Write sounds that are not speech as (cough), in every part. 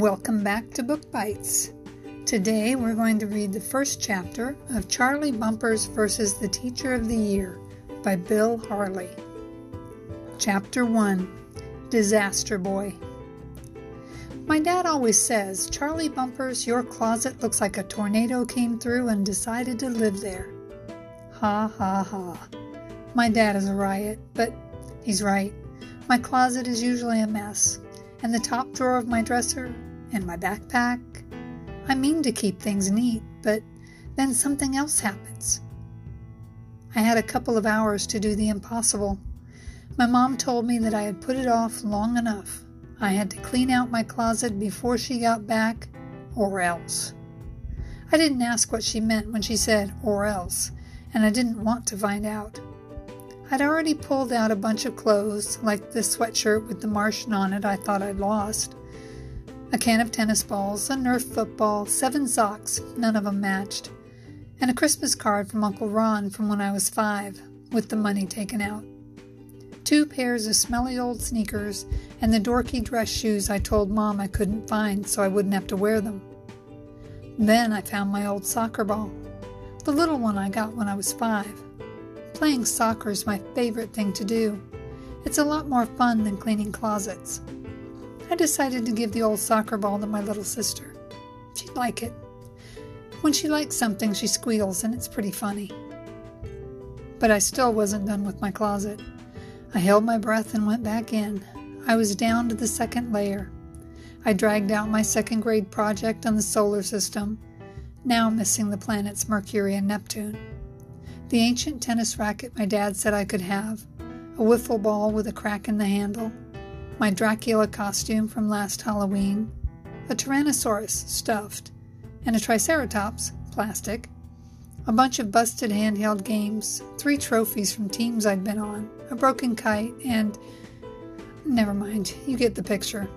Welcome back to Book Bites. Today we're going to read the first chapter of Charlie Bumpers versus the Teacher of the Year by Bill Harley. Chapter 1 Disaster Boy. My dad always says, Charlie Bumpers, your closet looks like a tornado came through and decided to live there. Ha ha ha. My dad is a riot, but he's right. My closet is usually a mess and the top drawer of my dresser, and my backpack. I mean to keep things neat, but then something else happens. I had a couple of hours to do the impossible. My mom told me that I had put it off long enough. I had to clean out my closet before she got back, or else. I didn't ask what she meant when she said, or else, and I didn't want to find out. I'd already pulled out a bunch of clothes, like the sweatshirt with the Martian on it I thought I'd lost, a can of tennis balls, a Nerf football, seven socks, none of them matched, and a Christmas card from Uncle Ron from when I was five, with the money taken out. Two pairs of smelly old sneakers, and the dorky dress shoes I told Mom I couldn't find so I wouldn't have to wear them. Then I found my old soccer ball, the little one I got when I was five. Playing soccer is my favorite thing to do. It's a lot more fun than cleaning closets. I decided to give the old soccer ball to my little sister. She'd like it. When she likes something, she squeals, and it's pretty funny. But I still wasn't done with my closet. I held my breath and went back in. I was down to the second layer. I dragged out my second grade project on the solar system, now missing the planets Mercury and Neptune the ancient tennis racket my dad said I could have, a wiffle ball with a crack in the handle, my Dracula costume from last Halloween, a Tyrannosaurus stuffed, and a Triceratops plastic, a bunch of busted handheld games, three trophies from teams I'd been on, a broken kite, and. Never mind, you get the picture.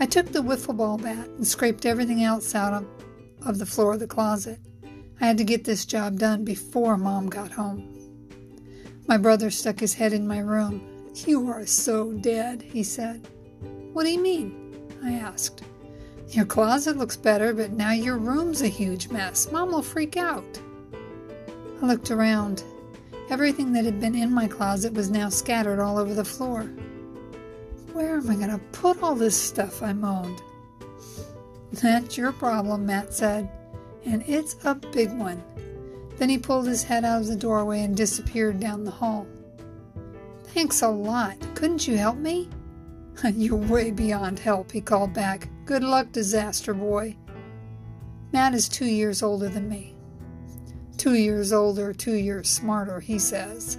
I took the wiffle ball bat and scraped everything else out of, of the floor of the closet. I had to get this job done before Mom got home. My brother stuck his head in my room. You are so dead, he said. What do you mean? I asked. Your closet looks better, but now your room's a huge mess. Mom will freak out. I looked around. Everything that had been in my closet was now scattered all over the floor. Where am I going to put all this stuff? I moaned. That's your problem, Matt said and it's a big one. Then he pulled his head out of the doorway and disappeared down the hall. Thanks a lot. Couldn't you help me? (laughs) You're way beyond help, he called back. Good luck, disaster boy. Matt is two years older than me. Two years older, two years smarter, he says.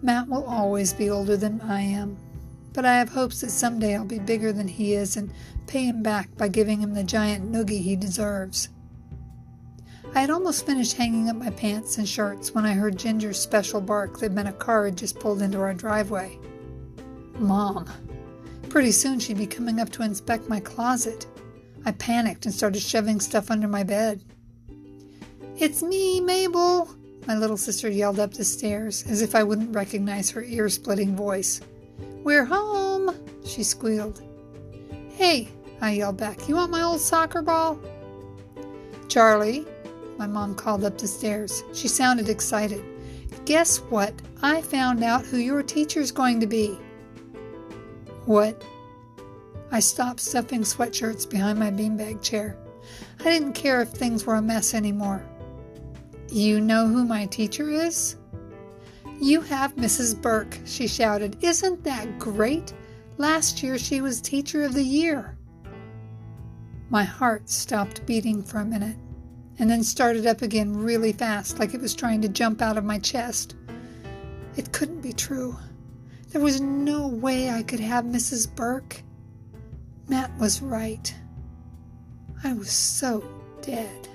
Matt will always be older than I am, but I have hopes that someday I'll be bigger than he is and pay him back by giving him the giant noogie he deserves. I had almost finished hanging up my pants and shirts when I heard Ginger's special bark that meant a car had just pulled into our driveway. Mom. Pretty soon she'd be coming up to inspect my closet. I panicked and started shoving stuff under my bed. It's me, Mabel, my little sister yelled up the stairs as if I wouldn't recognize her ear splitting voice. We're home, she squealed. Hey, I yelled back, you want my old soccer ball? Charlie, my mom called up the stairs. She sounded excited. Guess what? I found out who your teacher's going to be. What? I stopped stuffing sweatshirts behind my beanbag chair. I didn't care if things were a mess anymore. You know who my teacher is? You have Mrs. Burke, she shouted. Isn't that great? Last year she was Teacher of the Year. My heart stopped beating for a minute and then started up again really fast, like it was trying to jump out of my chest. It couldn't be true. There was no way I could have Mrs. Burke. Matt was right. I was so dead.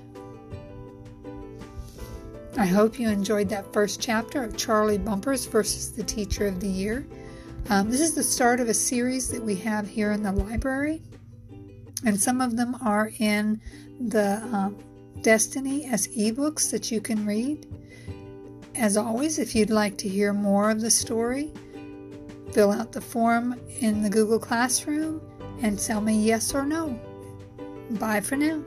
I hope you enjoyed that first chapter of Charlie Bumpers versus the Teacher of the Year. Um, this is the start of a series that we have here in the library, and some of them are in the um, Destiny as ebooks that you can read. As always, if you'd like to hear more of the story, fill out the form in the Google Classroom and tell me yes or no. Bye for now.